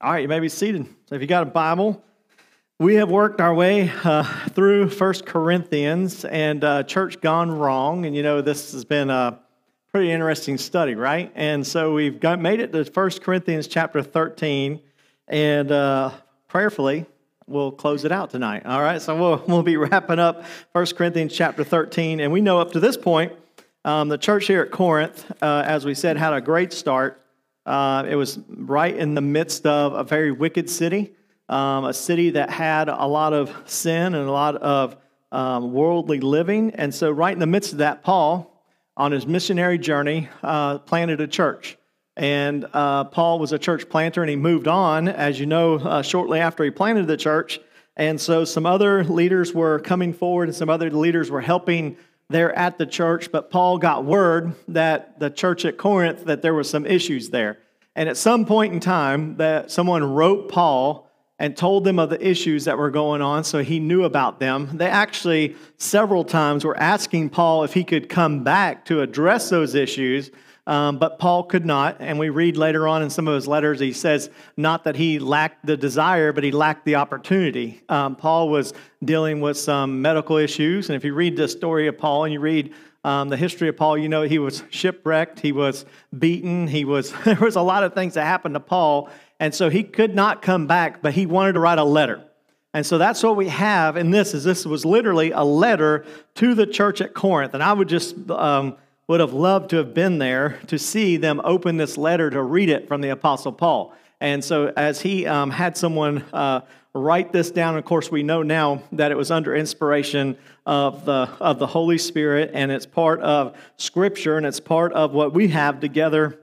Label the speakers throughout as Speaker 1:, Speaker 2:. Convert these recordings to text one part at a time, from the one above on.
Speaker 1: All right, you may be seated. So if you got a Bible, we have worked our way uh, through First Corinthians and uh, Church Gone Wrong. And you know, this has been a pretty interesting study, right? And so we've got, made it to First Corinthians chapter 13. And uh, prayerfully, we'll close it out tonight. All right, so we'll, we'll be wrapping up First Corinthians chapter 13. And we know up to this point, um, the church here at Corinth, uh, as we said, had a great start. Uh, it was right in the midst of a very wicked city, um, a city that had a lot of sin and a lot of um, worldly living. And so, right in the midst of that, Paul, on his missionary journey, uh, planted a church. And uh, Paul was a church planter and he moved on, as you know, uh, shortly after he planted the church. And so, some other leaders were coming forward and some other leaders were helping there at the church, but Paul got word that the church at Corinth that there were some issues there. And at some point in time that someone wrote Paul and told them of the issues that were going on so he knew about them. They actually several times were asking Paul if he could come back to address those issues um, but Paul could not. And we read later on in some of his letters, he says not that he lacked the desire, but he lacked the opportunity. Um, Paul was dealing with some medical issues. And if you read the story of Paul and you read um, the history of Paul, you know he was shipwrecked, he was beaten, he was there was a lot of things that happened to Paul, and so he could not come back, but he wanted to write a letter. And so that's what we have in this is this was literally a letter to the church at Corinth. And I would just um, would have loved to have been there to see them open this letter to read it from the Apostle Paul. And so, as he um, had someone uh, write this down, of course, we know now that it was under inspiration of the, of the Holy Spirit, and it's part of Scripture, and it's part of what we have together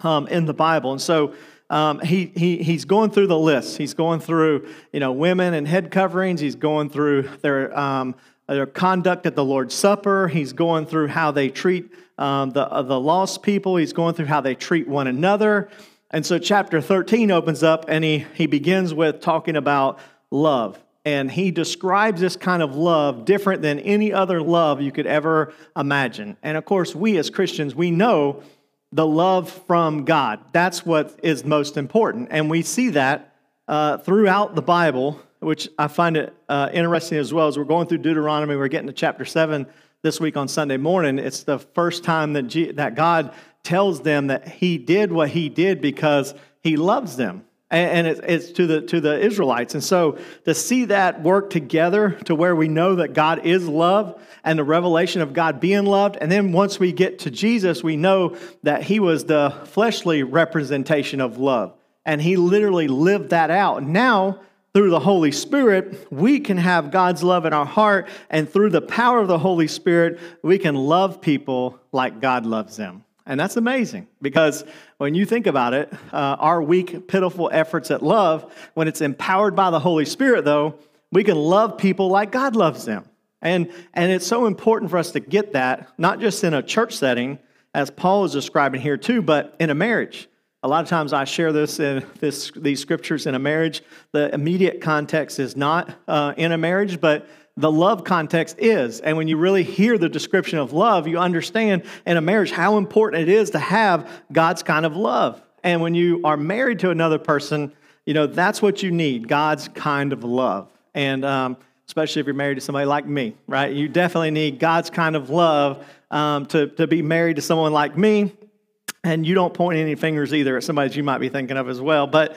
Speaker 1: um, in the Bible. And so, um, he, he, he's going through the list. He's going through, you know, women and head coverings. He's going through their um, their conduct at the Lord's Supper. He's going through how they treat um, the, uh, the lost people. He's going through how they treat one another. And so, chapter 13 opens up and he, he begins with talking about love. And he describes this kind of love different than any other love you could ever imagine. And of course, we as Christians, we know the love from God. That's what is most important. And we see that uh, throughout the Bible which I find it uh, interesting as well. As we're going through Deuteronomy, we're getting to chapter 7 this week on Sunday morning. It's the first time that, G- that God tells them that He did what He did because He loves them. And, and it's to the, to the Israelites. And so to see that work together to where we know that God is love and the revelation of God being loved. And then once we get to Jesus, we know that He was the fleshly representation of love. And He literally lived that out. Now, through the Holy Spirit, we can have God's love in our heart, and through the power of the Holy Spirit, we can love people like God loves them. And that's amazing because when you think about it, uh, our weak, pitiful efforts at love, when it's empowered by the Holy Spirit, though, we can love people like God loves them. And, and it's so important for us to get that, not just in a church setting, as Paul is describing here too, but in a marriage. A lot of times I share this in this, these scriptures in a marriage. The immediate context is not uh, in a marriage, but the love context is. And when you really hear the description of love, you understand in a marriage how important it is to have God's kind of love. And when you are married to another person, you know, that's what you need God's kind of love. And um, especially if you're married to somebody like me, right? You definitely need God's kind of love um, to, to be married to someone like me and you don't point any fingers either at somebody you might be thinking of as well. But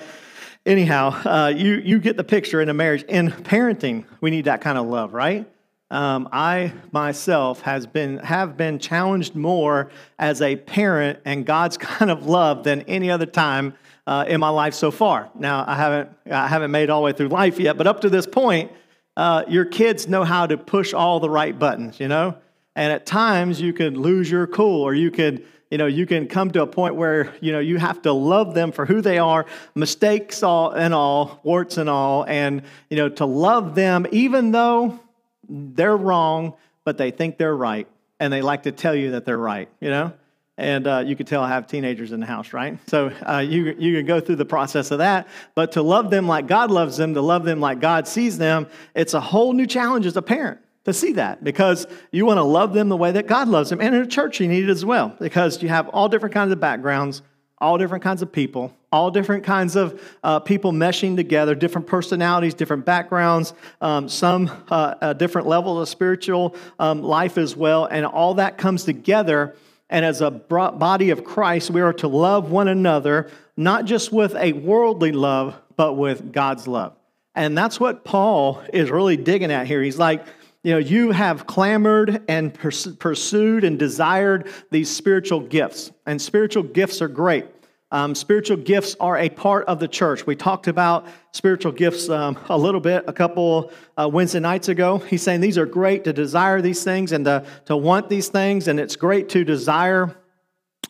Speaker 1: anyhow, uh, you, you get the picture in a marriage. In parenting, we need that kind of love, right? Um, I myself has been have been challenged more as a parent and God's kind of love than any other time uh, in my life so far. Now I haven't I haven't made all the way through life yet, but up to this point, uh, your kids know how to push all the right buttons, you know. And at times you could lose your cool, or you could you know, you can come to a point where, you know, you have to love them for who they are, mistakes all and all, warts and all, and, you know, to love them even though they're wrong, but they think they're right. And they like to tell you that they're right, you know? And uh, you could tell I have teenagers in the house, right? So uh, you, you can go through the process of that. But to love them like God loves them, to love them like God sees them, it's a whole new challenge as a parent to see that because you want to love them the way that God loves them. And in a church, you need it as well because you have all different kinds of backgrounds, all different kinds of people, all different kinds of uh, people meshing together, different personalities, different backgrounds, um, some uh, different levels of spiritual um, life as well. And all that comes together. And as a body of Christ, we are to love one another, not just with a worldly love, but with God's love. And that's what Paul is really digging at here. He's like, you know, you have clamored and pursued and desired these spiritual gifts, and spiritual gifts are great. Um, spiritual gifts are a part of the church. We talked about spiritual gifts um, a little bit a couple uh, Wednesday nights ago. He's saying these are great to desire these things and to, to want these things, and it's great to desire,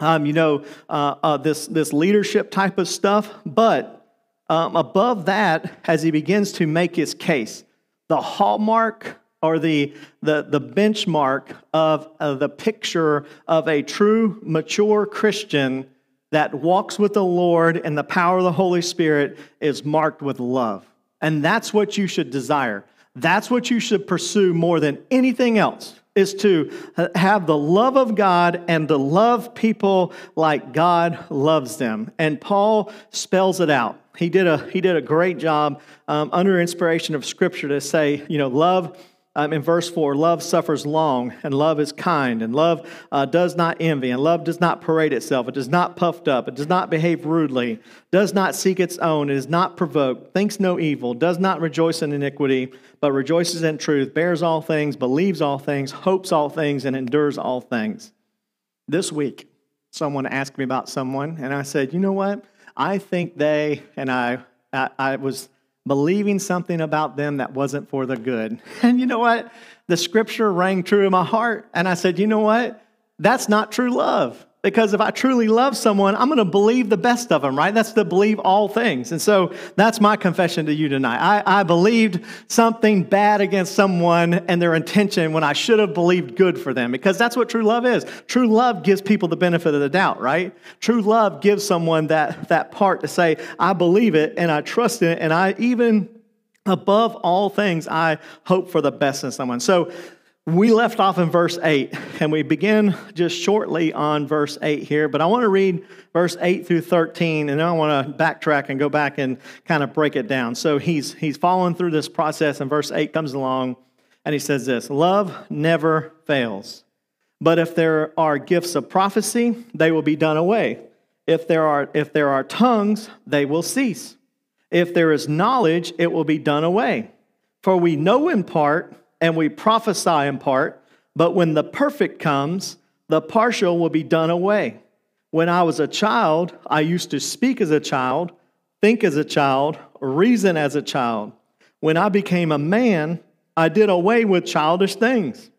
Speaker 1: um, you know, uh, uh, this, this leadership type of stuff. But um, above that, as he begins to make his case, the hallmark or the, the, the benchmark of uh, the picture of a true, mature Christian that walks with the Lord and the power of the Holy Spirit is marked with love. And that's what you should desire. That's what you should pursue more than anything else is to have the love of God and to love people like God loves them. And Paul spells it out. He did a, he did a great job um, under inspiration of Scripture to say, you know, love um, in verse 4 love suffers long, and love is kind, and love uh, does not envy, and love does not parade itself, it does not puffed up, it does not behave rudely, does not seek its own, it is not provoked, thinks no evil, does not rejoice in iniquity, but rejoices in truth, bears all things, believes all things, hopes all things, and endures all things. This week, someone asked me about someone, and I said, you know what? I think they, and I, I, I was believing something about them that wasn't for the good. And you know what? The scripture rang true in my heart. And I said, you know what? That's not true love. Because if I truly love someone, I'm going to believe the best of them, right? That's to believe all things. And so that's my confession to you tonight. I, I believed something bad against someone and their intention when I should have believed good for them, because that's what true love is. True love gives people the benefit of the doubt, right? True love gives someone that, that part to say, I believe it and I trust it, and I even above all things, I hope for the best in someone. So we left off in verse 8, and we begin just shortly on verse 8 here, but I want to read verse 8 through 13, and then I want to backtrack and go back and kind of break it down. So he's, he's following through this process, and verse 8 comes along, and he says this Love never fails. But if there are gifts of prophecy, they will be done away. If there are, if there are tongues, they will cease. If there is knowledge, it will be done away. For we know in part and we prophesy in part, but when the perfect comes, the partial will be done away. When I was a child, I used to speak as a child, think as a child, reason as a child. When I became a man, I did away with childish things.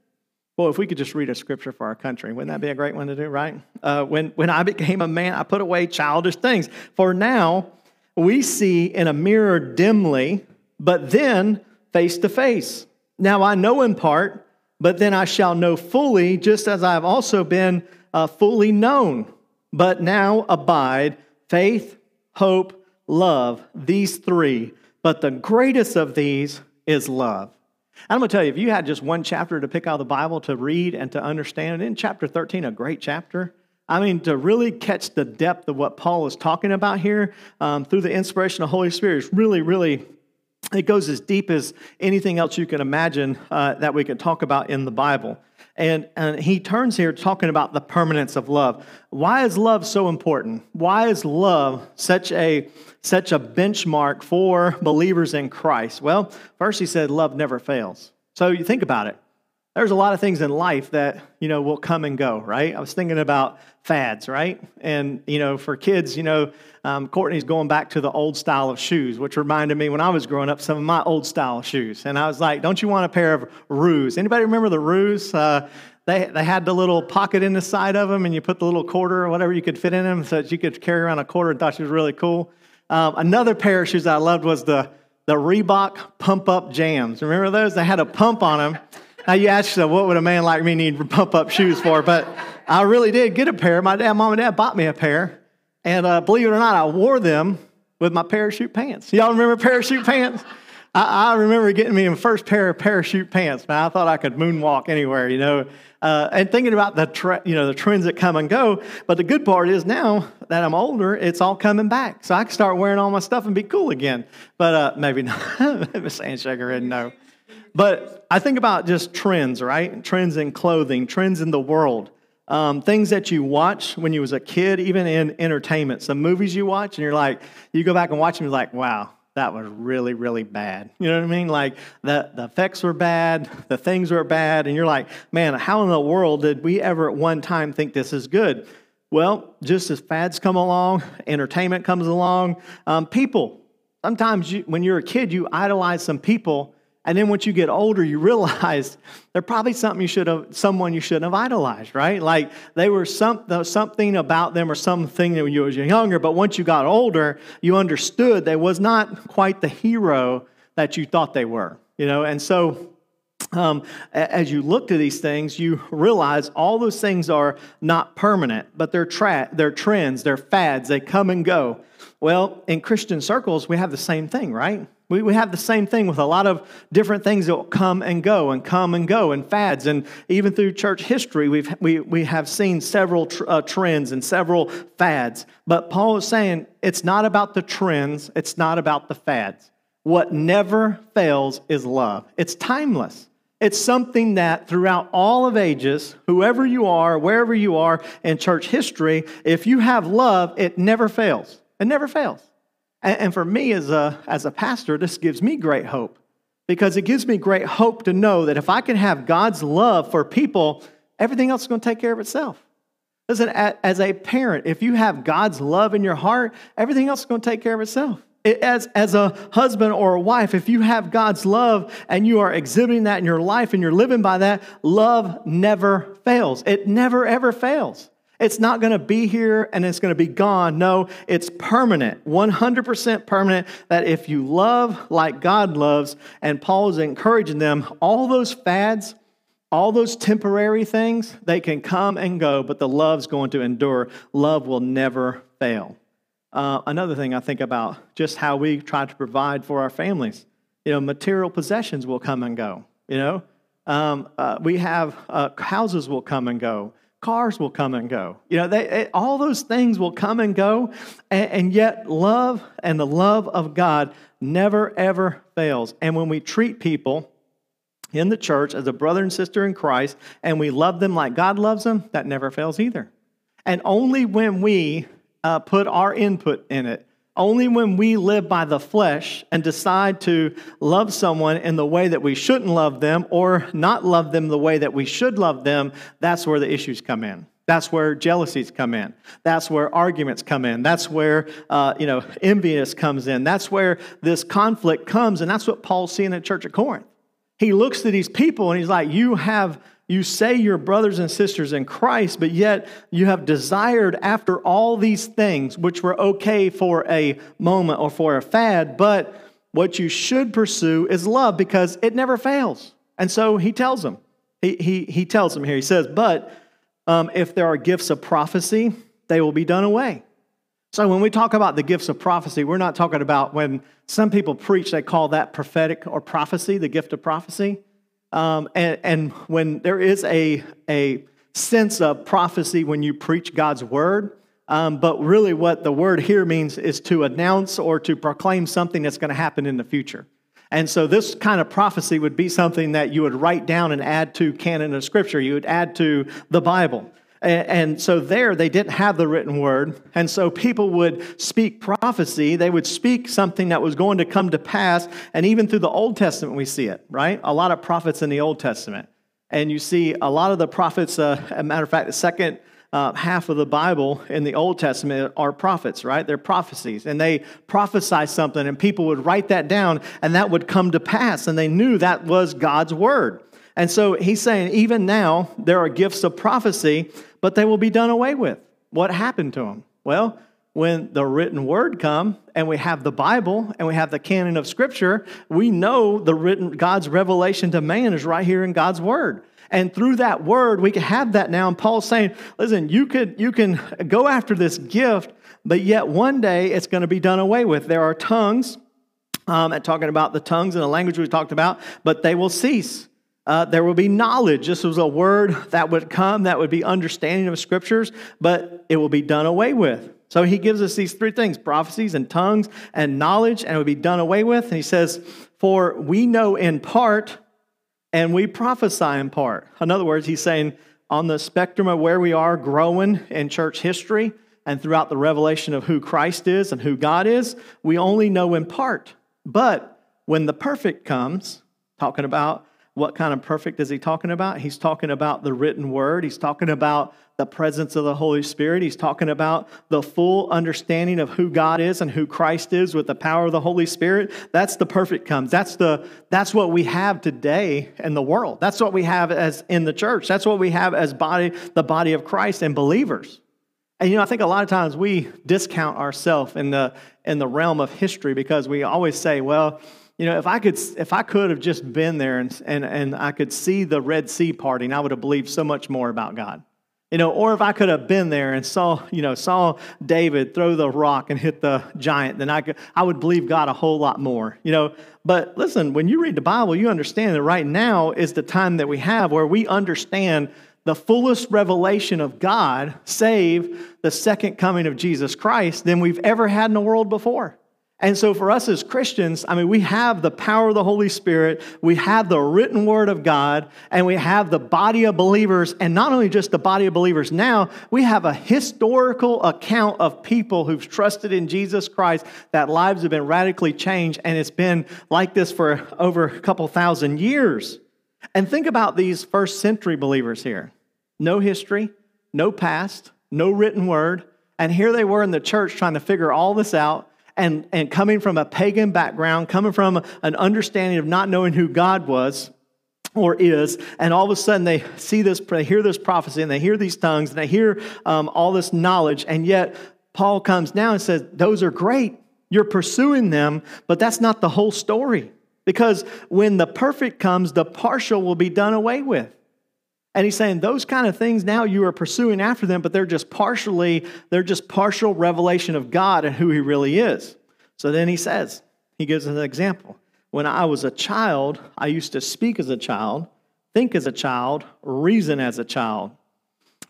Speaker 1: Boy, if we could just read a scripture for our country, wouldn't that be a great one to do, right? Uh, when, when I became a man, I put away childish things. For now, we see in a mirror dimly, but then face to face. Now I know in part, but then I shall know fully, just as I have also been uh, fully known. But now abide faith, hope, love, these three. But the greatest of these is love. I'm going to tell you, if you had just one chapter to pick out of the Bible to read and to understand, in chapter 13, a great chapter, I mean, to really catch the depth of what Paul is talking about here um, through the inspiration of the Holy Spirit is really, really it goes as deep as anything else you can imagine uh, that we could talk about in the Bible. And, and he turns here talking about the permanence of love. Why is love so important? Why is love such a, such a benchmark for believers in Christ? Well, first he said, love never fails. So you think about it there's a lot of things in life that you know will come and go right? I was thinking about fads right? And you know for kids you know um, courtney's going back to the old style of shoes which reminded me when i was growing up some of my old style shoes. And i was like don't you want a pair of roos? Anybody remember the roos? Uh, they, they had the little pocket in the side of them and you put the little quarter or whatever you could fit in them so that you could carry around a quarter and thought she was really cool. Um, another pair of shoes i loved was the the reebok pump up jams. Remember those? They had a pump on them now you ask yourself, what would a man like me need pump up shoes for? But I really did get a pair. My dad, mom, and dad bought me a pair, and uh, believe it or not, I wore them with my parachute pants. Y'all remember parachute pants? I, I, remember getting me my first pair of parachute pants. Man, I thought I could moonwalk anywhere, you know. Uh, and thinking about the tre- you know the trends that come and go. But the good part is now that I'm older, it's all coming back, so I can start wearing all my stuff and be cool again. But uh, maybe not. Miss Handshaker didn't know. But I think about just trends, right? Trends in clothing, trends in the world. Um, things that you watch when you was a kid, even in entertainment, some movies you watch, and you're like, you go back and watch them, you're like, wow, that was really, really bad. You know what I mean? Like the, the effects were bad, the things were bad, and you're like, man, how in the world did we ever at one time think this is good? Well, just as fads come along, entertainment comes along, um, people. Sometimes you, when you're a kid, you idolize some people and then once you get older, you realize they're probably something you should have, someone you shouldn't have idolized, right? Like they were some, something about them or something when you were younger, but once you got older, you understood they was not quite the hero that you thought they were, you know? And so um, as you look to these things, you realize all those things are not permanent, but they're, tra- they're trends, they're fads, they come and go. Well, in Christian circles, we have the same thing, right? We, we have the same thing with a lot of different things that will come and go and come and go and fads. And even through church history, we've, we, we have seen several tr- uh, trends and several fads. But Paul is saying it's not about the trends, it's not about the fads. What never fails is love, it's timeless. It's something that throughout all of ages, whoever you are, wherever you are in church history, if you have love, it never fails. It never fails. And for me as a, as a pastor, this gives me great hope because it gives me great hope to know that if I can have God's love for people, everything else is going to take care of itself. Listen, as a parent, if you have God's love in your heart, everything else is going to take care of itself. As, as a husband or a wife, if you have God's love and you are exhibiting that in your life and you're living by that, love never fails. It never, ever fails. It's not going to be here and it's going to be gone. No, it's permanent, 100% permanent. That if you love like God loves, and Paul is encouraging them, all those fads, all those temporary things, they can come and go, but the love's going to endure. Love will never fail. Uh, another thing I think about just how we try to provide for our families. You know, material possessions will come and go. You know, um, uh, we have uh, houses will come and go. Cars will come and go. You know, they, it, all those things will come and go, and, and yet love and the love of God never, ever fails. And when we treat people in the church as a brother and sister in Christ, and we love them like God loves them, that never fails either. And only when we uh, put our input in it only when we live by the flesh and decide to love someone in the way that we shouldn't love them or not love them the way that we should love them, that's where the issues come in. That's where jealousies come in. That's where arguments come in. That's where uh, you know envious comes in. That's where this conflict comes, and that's what Paul's seeing in the church at Corinth. He looks to these people and he's like, "You have you say you're brothers and sisters in Christ, but yet you have desired after all these things, which were okay for a moment or for a fad, but what you should pursue is love because it never fails. And so he tells them, he, he, he tells them here, he says, but um, if there are gifts of prophecy, they will be done away. So when we talk about the gifts of prophecy, we're not talking about when some people preach, they call that prophetic or prophecy, the gift of prophecy. Um, and, and when there is a, a sense of prophecy when you preach God's word, um, but really what the word here means is to announce or to proclaim something that's going to happen in the future. And so this kind of prophecy would be something that you would write down and add to canon of scripture. You would add to the Bible. And so there, they didn't have the written word. And so people would speak prophecy. They would speak something that was going to come to pass. And even through the Old Testament, we see it, right? A lot of prophets in the Old Testament. And you see a lot of the prophets, uh, a matter of fact, the second uh, half of the Bible in the Old Testament are prophets, right? They're prophecies. And they prophesy something, and people would write that down, and that would come to pass. And they knew that was God's word. And so he's saying, even now, there are gifts of prophecy but they will be done away with. What happened to them? Well, when the written word come and we have the Bible and we have the canon of scripture, we know the written God's revelation to man is right here in God's word. And through that word, we can have that now. And Paul's saying, listen, you could you can go after this gift, but yet one day it's going to be done away with. There are tongues um, and talking about the tongues and the language we talked about, but they will cease. Uh, there will be knowledge. This was a word that would come, that would be understanding of scriptures, but it will be done away with. So he gives us these three things prophecies and tongues and knowledge, and it will be done away with. And he says, For we know in part and we prophesy in part. In other words, he's saying on the spectrum of where we are growing in church history and throughout the revelation of who Christ is and who God is, we only know in part. But when the perfect comes, talking about what kind of perfect is he talking about? He's talking about the written word. He's talking about the presence of the Holy Spirit. He's talking about the full understanding of who God is and who Christ is with the power of the Holy Spirit. That's the perfect comes. That's the that's what we have today in the world. That's what we have as in the church. That's what we have as body the body of Christ and believers. And you know, I think a lot of times we discount ourselves in the in the realm of history because we always say, well, you know, if I could, if I could have just been there and, and, and I could see the Red Sea parting, I would have believed so much more about God. You know, or if I could have been there and saw, you know, saw David throw the rock and hit the giant, then I could, I would believe God a whole lot more. You know, but listen, when you read the Bible, you understand that right now is the time that we have where we understand the fullest revelation of God, save the second coming of Jesus Christ, than we've ever had in the world before. And so, for us as Christians, I mean, we have the power of the Holy Spirit, we have the written word of God, and we have the body of believers. And not only just the body of believers now, we have a historical account of people who've trusted in Jesus Christ, that lives have been radically changed, and it's been like this for over a couple thousand years. And think about these first century believers here no history, no past, no written word. And here they were in the church trying to figure all this out and, and coming from a pagan background, coming from an understanding of not knowing who God was or is, and all of a sudden they see this, they hear this prophecy, and they hear these tongues, and they hear um, all this knowledge, and yet Paul comes now and says, Those are great. You're pursuing them, but that's not the whole story. Because when the perfect comes, the partial will be done away with. And he's saying those kind of things now you are pursuing after them, but they're just partially, they're just partial revelation of God and who he really is. So then he says, he gives an example. When I was a child, I used to speak as a child, think as a child, reason as a child.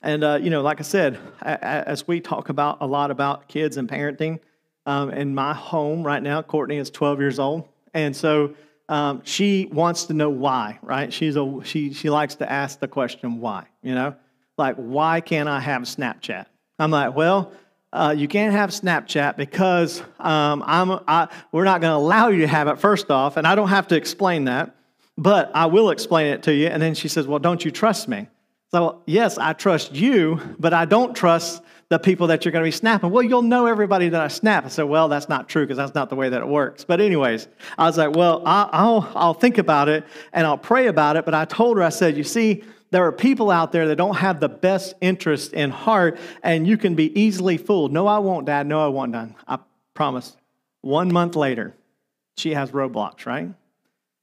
Speaker 1: And, uh, you know, like I said, as we talk about a lot about kids and parenting, um, in my home right now, Courtney is 12 years old. And so um, she wants to know why, right? She's a, she, she likes to ask the question why, you know? Like, why can't I have Snapchat? I'm like, well, uh, you can't have Snapchat because um, I'm, I, we're not going to allow you to have it, first off, and I don't have to explain that, but I will explain it to you. And then she says, well, don't you trust me? So, yes, I trust you, but I don't trust the people that you're going to be snapping. Well, you'll know everybody that I snap. I said, well, that's not true because that's not the way that it works. But anyways, I was like, well, I'll, I'll think about it and I'll pray about it. But I told her, I said, you see, there are people out there that don't have the best interest in heart, and you can be easily fooled. No, I won't, Dad. No, I won't, Dad. I promise. One month later, she has Roblox, right?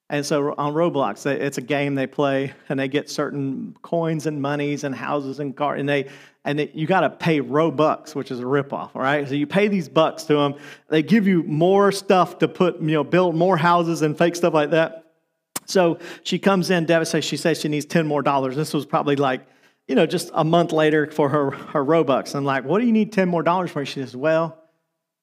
Speaker 1: And so on Roblox, it's a game they play, and they get certain coins and monies and houses and cars, and they and you got to pay Robux, which is a ripoff. All right, so you pay these bucks to them. They give you more stuff to put, you know, build more houses and fake stuff like that. So she comes in devastated. She says she needs ten more dollars. This was probably like, you know, just a month later for her her Robux. I'm like, what do you need ten more dollars for? She says, well,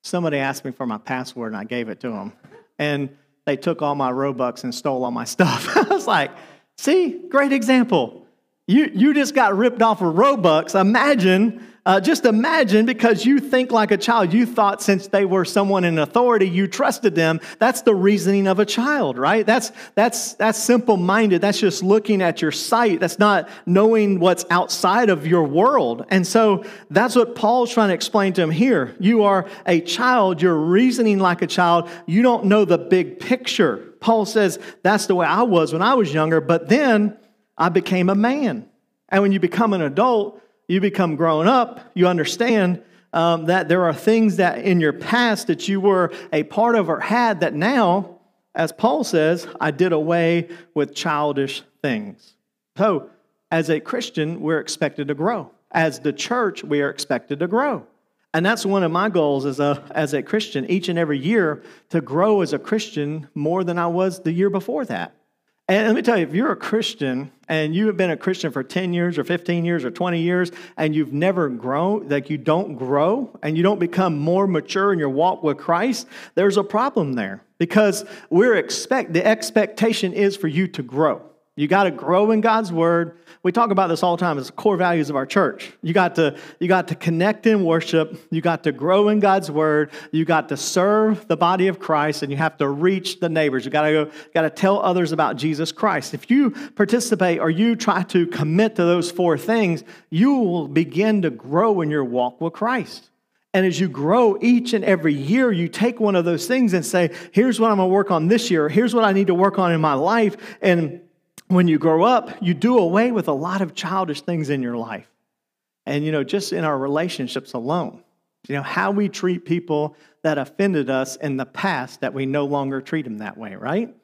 Speaker 1: somebody asked me for my password and I gave it to them, and they took all my Robux and stole all my stuff. I was like, see, great example. You, you just got ripped off of Robux. Imagine uh, just imagine because you think like a child. You thought since they were someone in authority, you trusted them. That's the reasoning of a child, right? That's, that's, that's simple minded. That's just looking at your sight. That's not knowing what's outside of your world. And so that's what Paul's trying to explain to him here. You are a child. You're reasoning like a child. You don't know the big picture. Paul says that's the way I was when I was younger, but then I became a man. And when you become an adult, you become grown up, you understand um, that there are things that in your past that you were a part of or had that now, as Paul says, I did away with childish things. So, as a Christian, we're expected to grow. As the church, we are expected to grow. And that's one of my goals as a, as a Christian each and every year to grow as a Christian more than I was the year before that. And let me tell you, if you're a Christian and you have been a Christian for 10 years or 15 years or 20 years and you've never grown, like you don't grow and you don't become more mature in your walk with Christ, there's a problem there because we're expect the expectation is for you to grow. You got to grow in God's word. We talk about this all the time. It's core values of our church. You got to you got to connect in worship. You got to grow in God's word. You got to serve the body of Christ, and you have to reach the neighbors. You got to go. Got to tell others about Jesus Christ. If you participate or you try to commit to those four things, you will begin to grow in your walk with Christ. And as you grow each and every year, you take one of those things and say, here's what I'm going to work on this year. Here's what I need to work on in my life. And when you grow up, you do away with a lot of childish things in your life. And, you know, just in our relationships alone, you know, how we treat people that offended us in the past that we no longer treat them that way, right?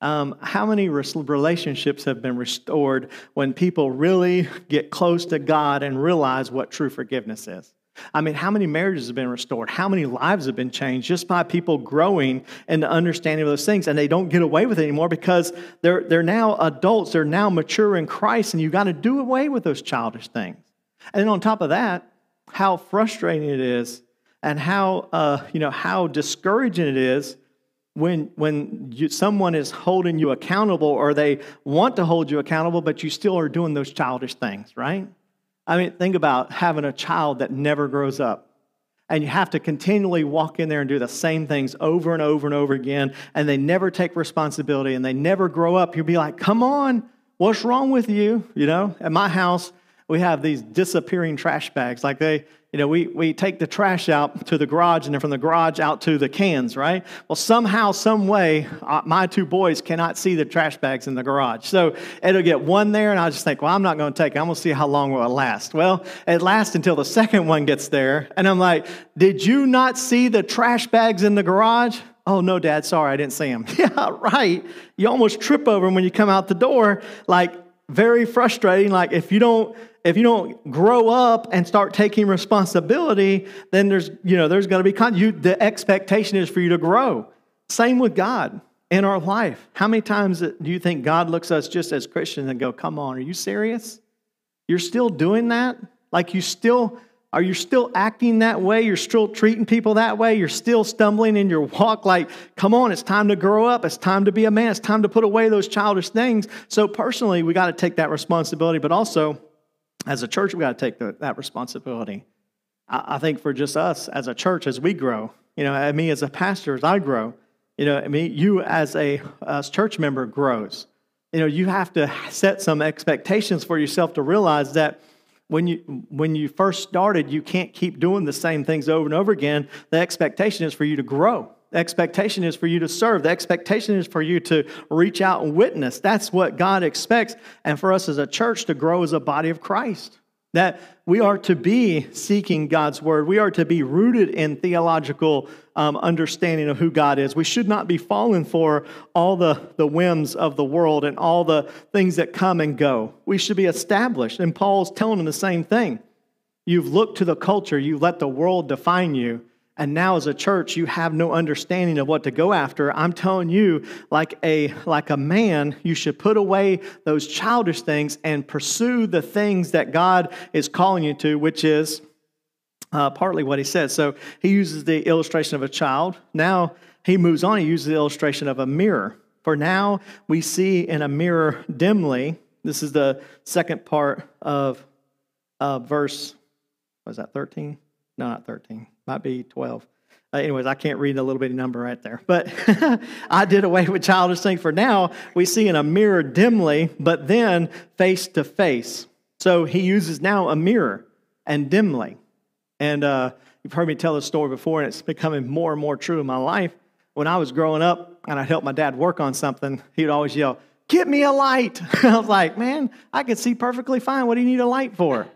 Speaker 1: Um, how many relationships have been restored when people really get close to God and realize what true forgiveness is? I mean, how many marriages have been restored? How many lives have been changed just by people growing and the understanding of those things? And they don't get away with it anymore because they're, they're now adults, they're now mature in Christ, and you got to do away with those childish things. And then on top of that, how frustrating it is and how, uh, you know, how discouraging it is when, when you, someone is holding you accountable or they want to hold you accountable, but you still are doing those childish things, right? I mean, think about having a child that never grows up. And you have to continually walk in there and do the same things over and over and over again. And they never take responsibility and they never grow up. You'll be like, come on, what's wrong with you? You know, at my house, we have these disappearing trash bags. Like they, you know, we, we take the trash out to the garage and then from the garage out to the cans, right? Well, somehow, some way, uh, my two boys cannot see the trash bags in the garage. So it'll get one there, and I just think, well, I'm not going to take it. I'm going to see how long will it last. Well, it lasts until the second one gets there, and I'm like, did you not see the trash bags in the garage? Oh, no, Dad, sorry, I didn't see them. yeah, right. You almost trip over them when you come out the door. Like, very frustrating. Like, if you don't if you don't grow up and start taking responsibility, then there's, you know, there's going to be, con- you, the expectation is for you to grow. Same with God in our life. How many times do you think God looks at us just as Christians and go, come on, are you serious? You're still doing that? Like you still, are you still acting that way? You're still treating people that way? You're still stumbling in your walk like, come on, it's time to grow up. It's time to be a man. It's time to put away those childish things. So personally, we got to take that responsibility, but also as a church, we got to take the, that responsibility. I, I, think for just us as a church, as we grow, you know, me as a pastor, as I grow, you know, I mean, you as a as church member grows. You know, you have to set some expectations for yourself to realize that when you when you first started, you can't keep doing the same things over and over again. The expectation is for you to grow. The expectation is for you to serve. The expectation is for you to reach out and witness. That's what God expects. And for us as a church to grow as a body of Christ. That we are to be seeking God's word. We are to be rooted in theological um, understanding of who God is. We should not be falling for all the, the whims of the world and all the things that come and go. We should be established. And Paul's telling them the same thing. You've looked to the culture, you let the world define you and now as a church you have no understanding of what to go after. I'm telling you like a like a man you should put away those childish things and pursue the things that god is calling you to which is uh, partly what he says so he uses the illustration of a child. Now he moves on. He uses the illustration of a mirror. For now we see in a mirror dimly this is the second part of uh, verse was that 13 no not 13 might be 12. Uh, anyways, I can't read a little bitty number right there. But I did away with childish things. For now, we see in a mirror dimly, but then face to face. So he uses now a mirror and dimly. And uh, you've heard me tell this story before, and it's becoming more and more true in my life. When I was growing up and I'd help my dad work on something, he'd always yell, Get me a light. I was like, Man, I can see perfectly fine. What do you need a light for?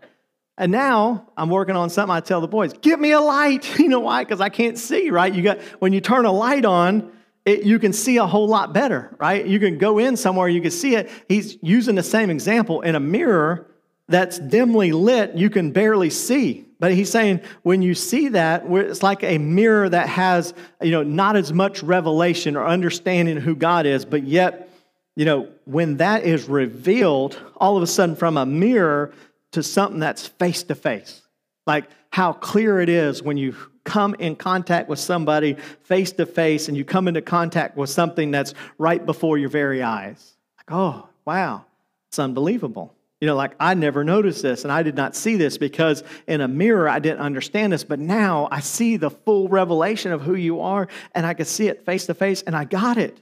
Speaker 1: And now I'm working on something. I tell the boys, "Give me a light." You know why? Because I can't see. Right? You got when you turn a light on, it, you can see a whole lot better. Right? You can go in somewhere, you can see it. He's using the same example in a mirror that's dimly lit. You can barely see. But he's saying when you see that, it's like a mirror that has, you know, not as much revelation or understanding who God is, but yet, you know, when that is revealed, all of a sudden from a mirror to something that's face to face. Like how clear it is when you come in contact with somebody face to face and you come into contact with something that's right before your very eyes. Like, oh, wow, it's unbelievable. You know, like I never noticed this and I did not see this because in a mirror I didn't understand this, but now I see the full revelation of who you are and I can see it face to face and I got it.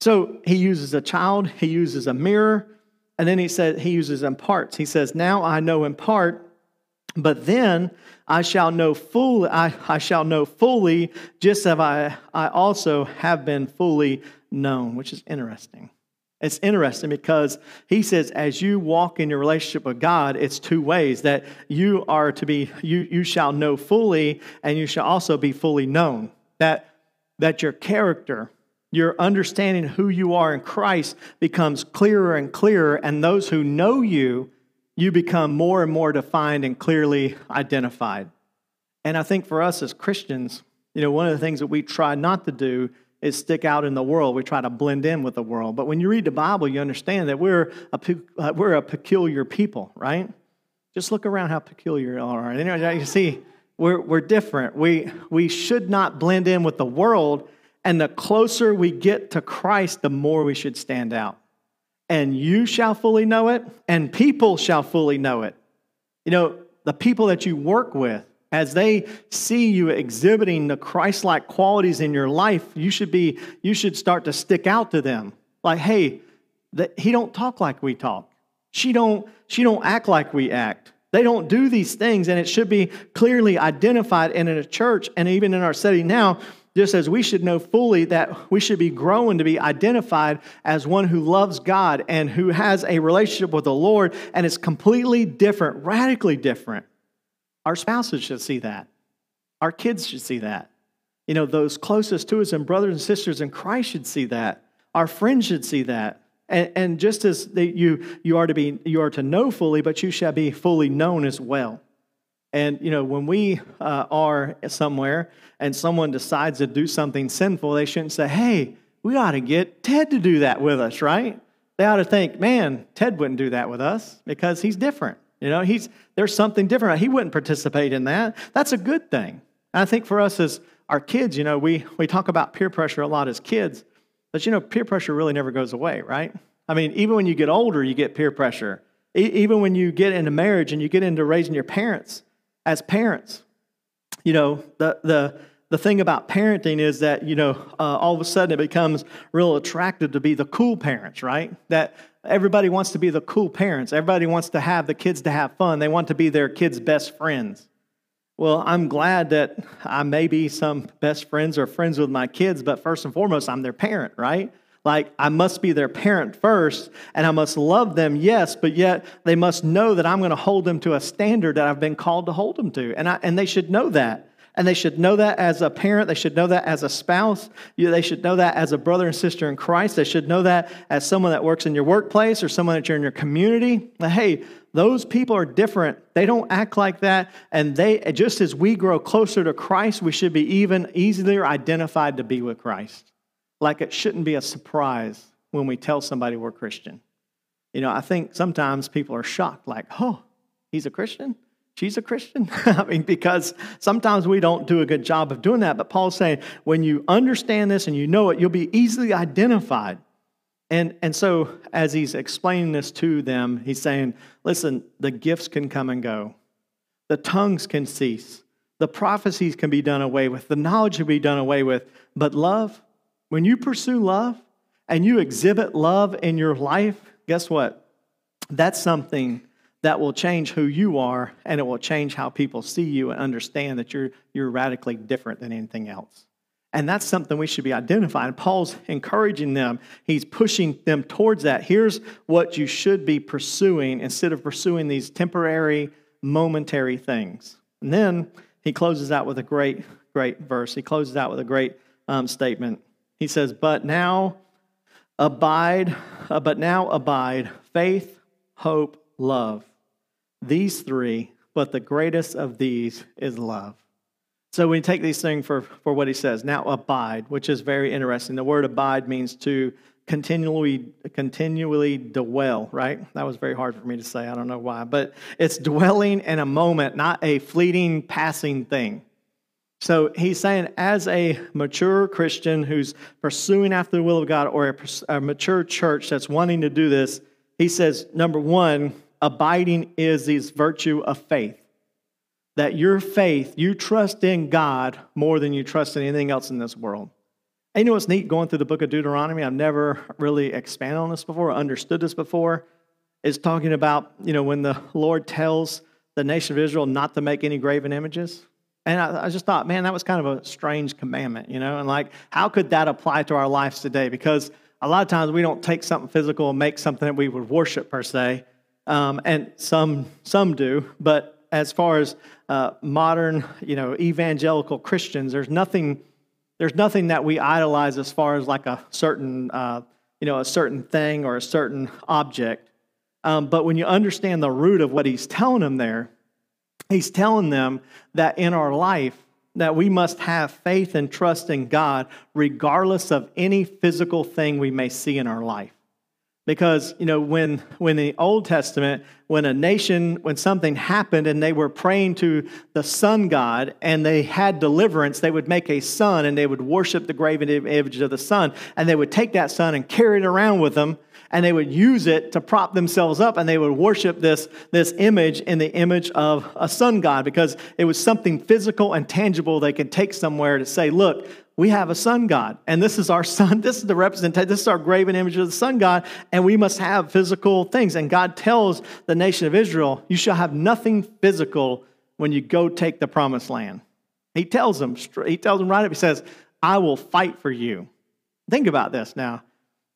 Speaker 1: So he uses a child, he uses a mirror, and then he said he uses in parts. He says, Now I know in part, but then I shall know fully, I, I shall know fully, just as I, I also have been fully known, which is interesting. It's interesting because he says, as you walk in your relationship with God, it's two ways that you are to be, you, you shall know fully, and you shall also be fully known. That, that your character, your understanding who you are in Christ becomes clearer and clearer, and those who know you, you become more and more defined and clearly identified. And I think for us as Christians, you know, one of the things that we try not to do is stick out in the world. We try to blend in with the world. But when you read the Bible, you understand that we're a, uh, we're a peculiar people, right? Just look around how peculiar you are. And you see, we're, we're different. We, we should not blend in with the world. And the closer we get to Christ, the more we should stand out. And you shall fully know it, and people shall fully know it. You know, the people that you work with, as they see you exhibiting the Christ-like qualities in your life, you should be you should start to stick out to them. Like, hey, he don't talk like we talk. She don't she don't act like we act. They don't do these things, and it should be clearly identified. And in a church, and even in our setting now, just as we should know fully that we should be growing to be identified as one who loves God and who has a relationship with the Lord, and it's completely different, radically different our spouses should see that. Our kids should see that. You know, those closest to us and brothers and sisters in Christ should see that. Our friends should see that. And, and just as the, you, you are to be, you are to know fully, but you shall be fully known as well. And you know, when we uh, are somewhere and someone decides to do something sinful, they shouldn't say, "Hey, we ought to get Ted to do that with us," right? They ought to think, "Man, Ted wouldn't do that with us because he's different." You know, he's, there's something different. He wouldn't participate in that. That's a good thing. And I think for us as our kids, you know, we, we talk about peer pressure a lot as kids, but you know, peer pressure really never goes away, right? I mean, even when you get older, you get peer pressure. E- even when you get into marriage and you get into raising your parents as parents, you know, the, the, the thing about parenting is that you know uh, all of a sudden it becomes real attractive to be the cool parents right? That everybody wants to be the cool parents. Everybody wants to have the kids to have fun. They want to be their kids best friends. Well i'm glad that i may be some best friends or friends with my kids but first and foremost i'm their parent right like i must be their parent first and i must love them yes but yet they must know that i'm going to hold them to a standard that i've been called to hold them to and, I, and they should know that and they should know that as a parent. They should know that as a spouse. They should know that as a brother and sister in Christ. They should know that as someone that works in your workplace or someone that you're in your community. Hey, those people are different. They don't act like that. And they, just as we grow closer to Christ, we should be even easier identified to be with Christ. Like it shouldn't be a surprise when we tell somebody we're Christian. You know, I think sometimes people are shocked, like, oh, he's a Christian? she's a Christian? I mean, because sometimes we don't do a good job of doing that. But Paul's saying, when you understand this and you know it, you'll be easily identified. And, and so, as he's explaining this to them, he's saying, listen, the gifts can come and go, the tongues can cease, the prophecies can be done away with, the knowledge can be done away with. But love, when you pursue love and you exhibit love in your life, guess what? That's something that will change who you are and it will change how people see you and understand that you're, you're radically different than anything else. And that's something we should be identifying. Paul's encouraging them, he's pushing them towards that. Here's what you should be pursuing instead of pursuing these temporary, momentary things. And then he closes out with a great, great verse. He closes out with a great um, statement. He says, But now abide, uh, but now abide faith, hope, love. These three, but the greatest of these is love. So we take these things for, for what he says. Now abide, which is very interesting. The word abide means to continually continually dwell, right? That was very hard for me to say. I don't know why, but it's dwelling in a moment, not a fleeting passing thing. So he's saying, as a mature Christian who's pursuing after the will of God, or a, a mature church that's wanting to do this, he says, number one, abiding is this virtue of faith. That your faith, you trust in God more than you trust in anything else in this world. And you know what's neat going through the book of Deuteronomy? I've never really expanded on this before, understood this before. Is talking about, you know, when the Lord tells the nation of Israel not to make any graven images. And I, I, just thought, man, that was kind of a strange commandment, you know? And like, how could that apply to our lives today? Because a lot of times we don't take something physical and make something that we would worship per se. Um, and some, some do. But as far as uh, modern, you know, evangelical Christians, there's nothing, there's nothing that we idolize as far as like a certain, uh, you know, a certain thing or a certain object. Um, but when you understand the root of what he's telling them there, he's telling them that in our life that we must have faith and trust in God regardless of any physical thing we may see in our life. Because, you know, when, when the Old Testament, when a nation, when something happened and they were praying to the sun god and they had deliverance, they would make a sun and they would worship the graven image of the sun. And they would take that sun and carry it around with them and they would use it to prop themselves up and they would worship this, this image in the image of a sun god because it was something physical and tangible they could take somewhere to say, look, we have a sun god and this is our sun this is the representation this is our graven image of the sun god and we must have physical things. And god tells the nation of israel you shall have nothing physical when you go take the promised land. He tells them he tells them right up. He says i will fight for you. Think about this now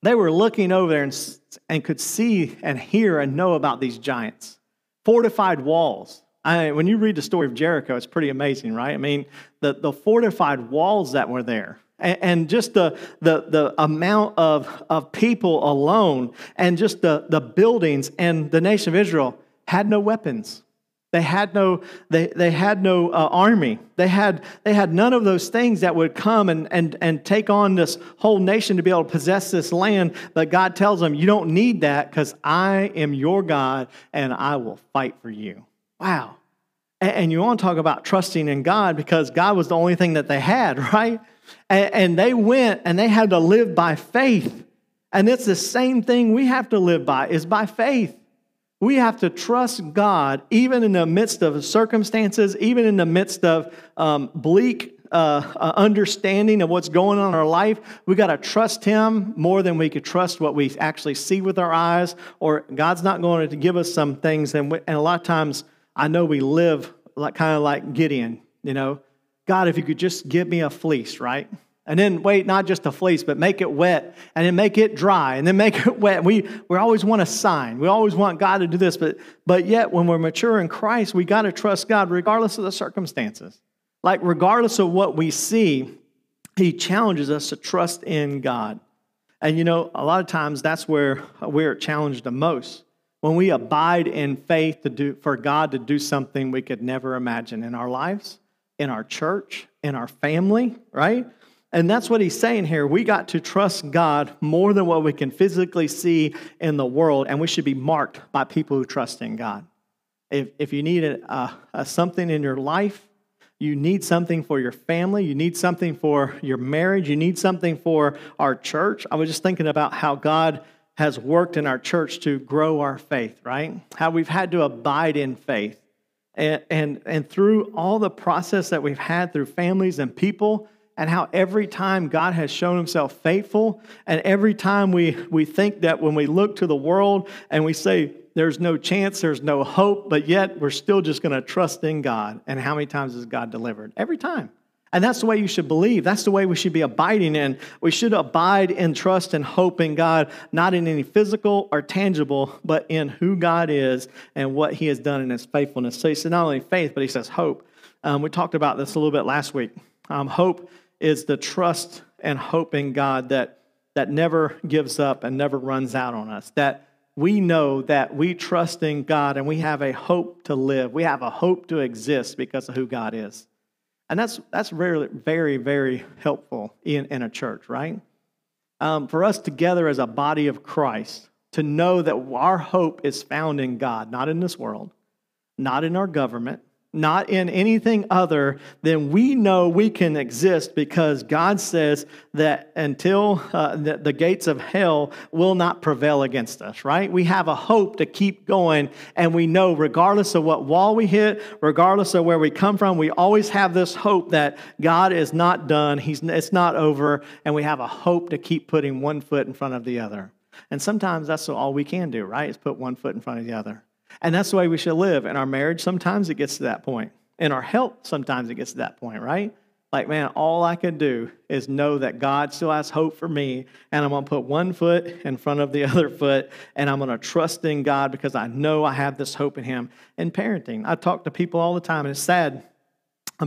Speaker 1: they were looking over there and, and could see and hear and know about these giants. Fortified walls. I, mean, when you read the story of Jericho, it's pretty amazing, right? I mean, the, the fortified walls that were there, and, just the, the, the amount of, of people alone, and just the, the buildings, and the nation of Israel had no weapons. They had no, they, they had no uh, army. They had, they had none of those things that would come and, and, and take on this whole nation to be able to possess this land. But God tells them, You don't need that because I am your God and I will fight for you. Wow. And, and you want to talk about trusting in God because God was the only thing that they had, right? And, and they went and they had to live by faith. And it's the same thing we have to live by, is by faith. We have to trust God even in the midst of circumstances, even in the midst of um, bleak uh, uh, understanding of what's going on in our life. We got to trust Him more than we could trust what we actually see with our eyes, or God's not going to give us some things. And, we, and a lot of times, I know we live like kind of like Gideon, you know, God, if you could just give me a fleece, right? And then wait, not just a fleece, but make it wet and then make it dry and then make it wet. We, we always want a sign. We always want God to do this, but, but yet when we're mature in Christ, we got to trust God regardless of the circumstances. Like, regardless of what we see, He challenges us to trust in God. And you know, a lot of times that's where we're challenged the most. When we abide in faith to do, for God to do something we could never imagine in our lives, in our church, in our family, right? And that's what he's saying here. We got to trust God more than what we can physically see in the world, and we should be marked by people who trust in God. If, if you need a, a, something in your life, you need something for your family, you need something for your marriage, you need something for our church. I was just thinking about how God has worked in our church to grow our faith, right? How we've had to abide in faith. And, and, and through all the process that we've had through families and people, and how every time God has shown himself faithful, and every time we, we think that when we look to the world and we say, there's no chance, there's no hope, but yet we're still just going to trust in God. And how many times has God delivered? Every time. And that's the way you should believe. That's the way we should be abiding in. We should abide in trust and hope in God, not in any physical or tangible, but in who God is and what He has done in His faithfulness. So He said not only faith, but He says hope. Um, we talked about this a little bit last week. Um, hope is the trust and hope in God that, that never gives up and never runs out on us. That we know that we trust in God and we have a hope to live. We have a hope to exist because of who God is. And that's, that's very, very, very helpful in, in a church, right? Um, for us together as a body of Christ to know that our hope is found in God, not in this world, not in our government, not in anything other than we know we can exist because God says that until uh, the, the, gates of hell will not prevail against us, right? We have a hope to keep going, and we know regardless of what wall we hit, regardless of where we come from, we always have this hope that God is not done, He's, it's not over, and we have a hope to keep putting one foot in front of the other. And sometimes that's all we can do, right? Is put one foot in front of the other. And that's the way we should live. In our marriage, sometimes it gets to that point. In our health, sometimes it gets to that point, right? Like, man, all I can do is know that God still has hope for me, and I'm to put one foot in front of the other foot, and I'm to trust in God because I know I have this hope in Him. In parenting, I talk to people all the time, and it's sad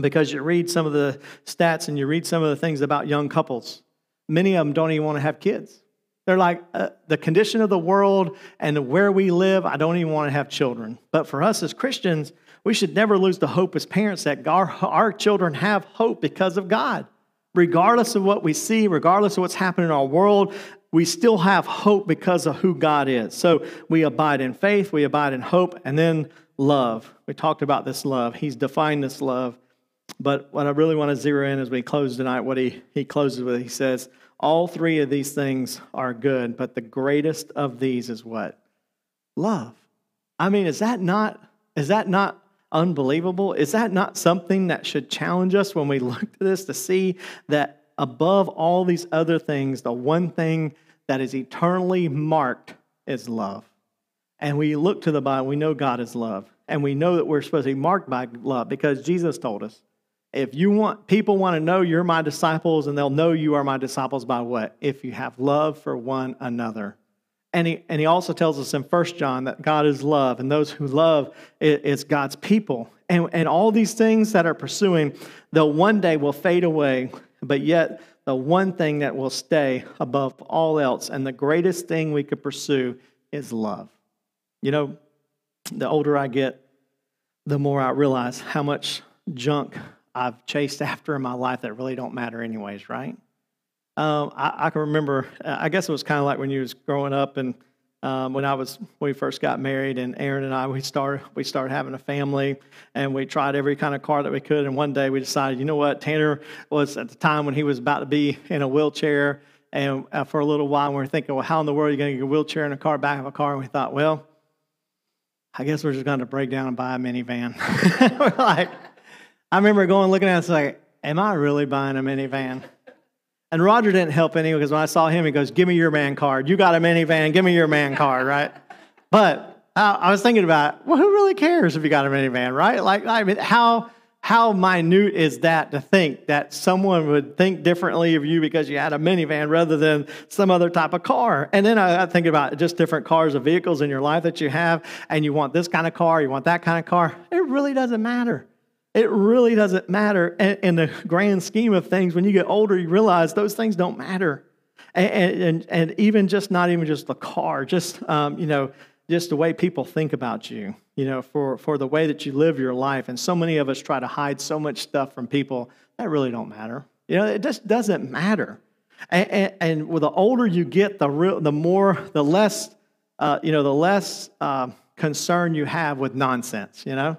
Speaker 1: because you read some of the stats and you read some of the things about young couples. Many of them don't even want to have kids they're like, uh, the condition of the world and where we live, I don't even want to have children. But for us as Christians, we should never lose the hope as parents that our, our children have hope because of God. Regardless of what we see, regardless of what's happening in our world, we still have hope because of who God is. So we abide in faith, we abide in hope, and then love. We talked about this love. He's defined this love. But what I really want to zero in as we close tonight, what he, he closes with, he says, all three of these things are good, but the greatest of these is what? Love. I mean, is that not is that not unbelievable? Is that not something that should challenge us when we look to this to see that above all these other things, the one thing that is eternally marked is love. And we look to the Bible, we know God is love. And we know that we're supposed to be marked by love because Jesus told us if you want people want to know you're my disciples and they'll know you are my disciples by what? If you have love for one another. And he, and he also tells us in First john that god is love and those who love is god's people. And, and all these things that are pursuing they'll one day will fade away but yet the one thing that will stay above all else and the greatest thing we could pursue is love. You know the older i get the more i realize how much junk I've chased after in my life that really don't matter anyways, right? Um, I, I, can remember, I guess it was kind of like when you was growing up and um, when I was we first got married and Aaron and I we started we started having a family and we tried every kind of car that we could and one day we decided you know what? Tanner was at the time when he was about to be in a wheelchair and uh, for a little while we were thinking well how in the world are you going to get a wheelchair in a car back of a car? And we thought well I guess we're just going to break down and buy a minivan. We're like I remember going looking at it, like, am I really buying a minivan? And Roger didn't help any because when I saw him, he goes, Give me your man card. You got a minivan, give me your man card, right? But I, was thinking about, well, who really cares if you got a minivan, right? Like, I mean, how how minute is that to think that someone would think differently of you because you had a minivan rather than some other type of car? And then I, I think about just different cars or vehicles in your life that you have, and you want this kind of car, you want that kind of car. It really doesn't matter. It really doesn't matter in the grand scheme of things. When you get older, you realize those things don't matter. And, and, and even just not even just the car, just, um, you know, just the way people think about you, you know, for, for the way that you live your life. And so many of us try to hide so much stuff from people that really don't matter. You know, it just doesn't matter. And, and, and the older you get, the, real, the more, the less, uh, you know, the less uh, concern you have with nonsense, you know?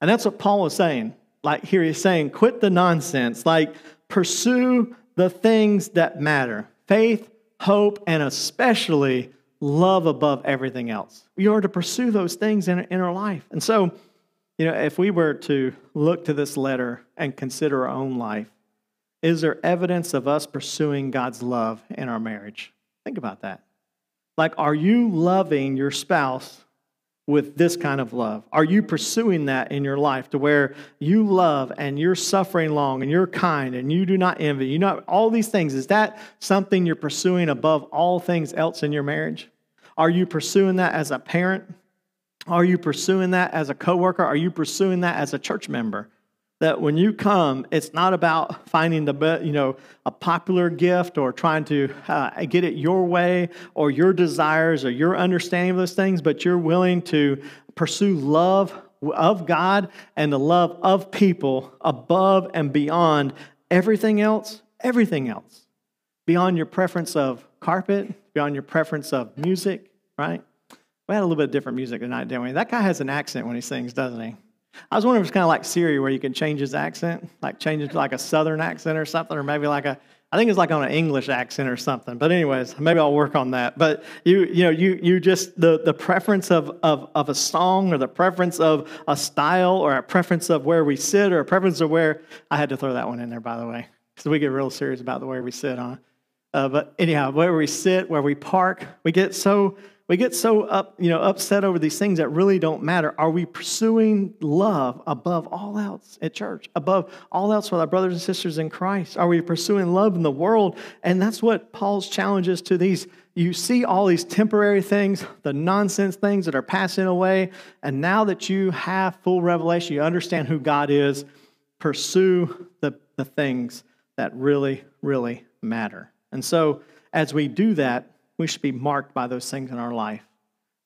Speaker 1: And that's what Paul was saying like here he's saying, quit the nonsense, like pursue the things that matter faith, hope, and especially love above everything else. We are to pursue those things in, in our life. And so, you know, if we were to look to this letter and consider our own life, is there evidence of us pursuing God's love in our marriage? Think about that. Like, are you loving your spouse with this kind of love? Are you pursuing that in your life to where you love and you're suffering long and you're kind and you do not envy? You know, all these things. Is that something you're pursuing above all things else in your marriage? Are you pursuing that as a parent? Are you pursuing that as a coworker? Are you pursuing that as a church member? That when you come, it's not about finding the best, you know a popular gift or trying to uh, get it your way or your desires or your understanding of those things, but you're willing to pursue love of God and the love of people above and beyond everything else, everything else, beyond your preference of carpet, beyond your preference of music, right? We had a little bit of different music tonight, didn't we? That guy has an accent when he sings, doesn't he? I was wondering if it's kind of like Siri, where you can change his accent, like change it to like a Southern accent or something, or maybe like a, I think it's like on an English accent or something. But anyways, maybe I'll work on that. But you, you know, you, you just the the preference of of of a song, or the preference of a style, or a preference of where we sit, or a preference of where I had to throw that one in there, by the way, because we get real serious about the way we sit on. Uh, but anyhow, where we sit, where we park, we get so we get so up, you know, upset over these things that really don't matter. Are we pursuing love above all else at church, above all else with our brothers and sisters in Christ? Are we pursuing love in the world? And that's what Paul's challenge is to these. You see all these temporary things, the nonsense things that are passing away, and now that you have full revelation, you understand who God is, pursue the, the things that really, really matter. And so, as we do that, we should be marked by those things in our life.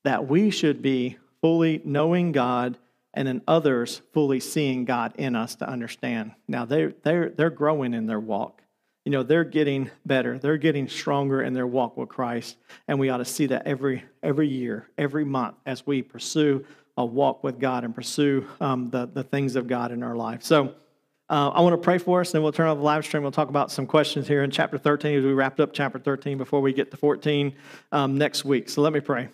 Speaker 1: That we should be fully knowing God and in others fully seeing God in us to understand. Now they're they're they're growing in their walk. You know, they're getting better. They're getting stronger in their walk with Christ. And we ought to see that every every year, every month as we pursue a walk with God and pursue um, the, the things of God in our life. So uh, I want to pray for us, and then we'll turn on the live stream. We'll talk about some questions here in chapter 13 as we wrapped up chapter 13 before we get to 14 um, next week. So let me pray.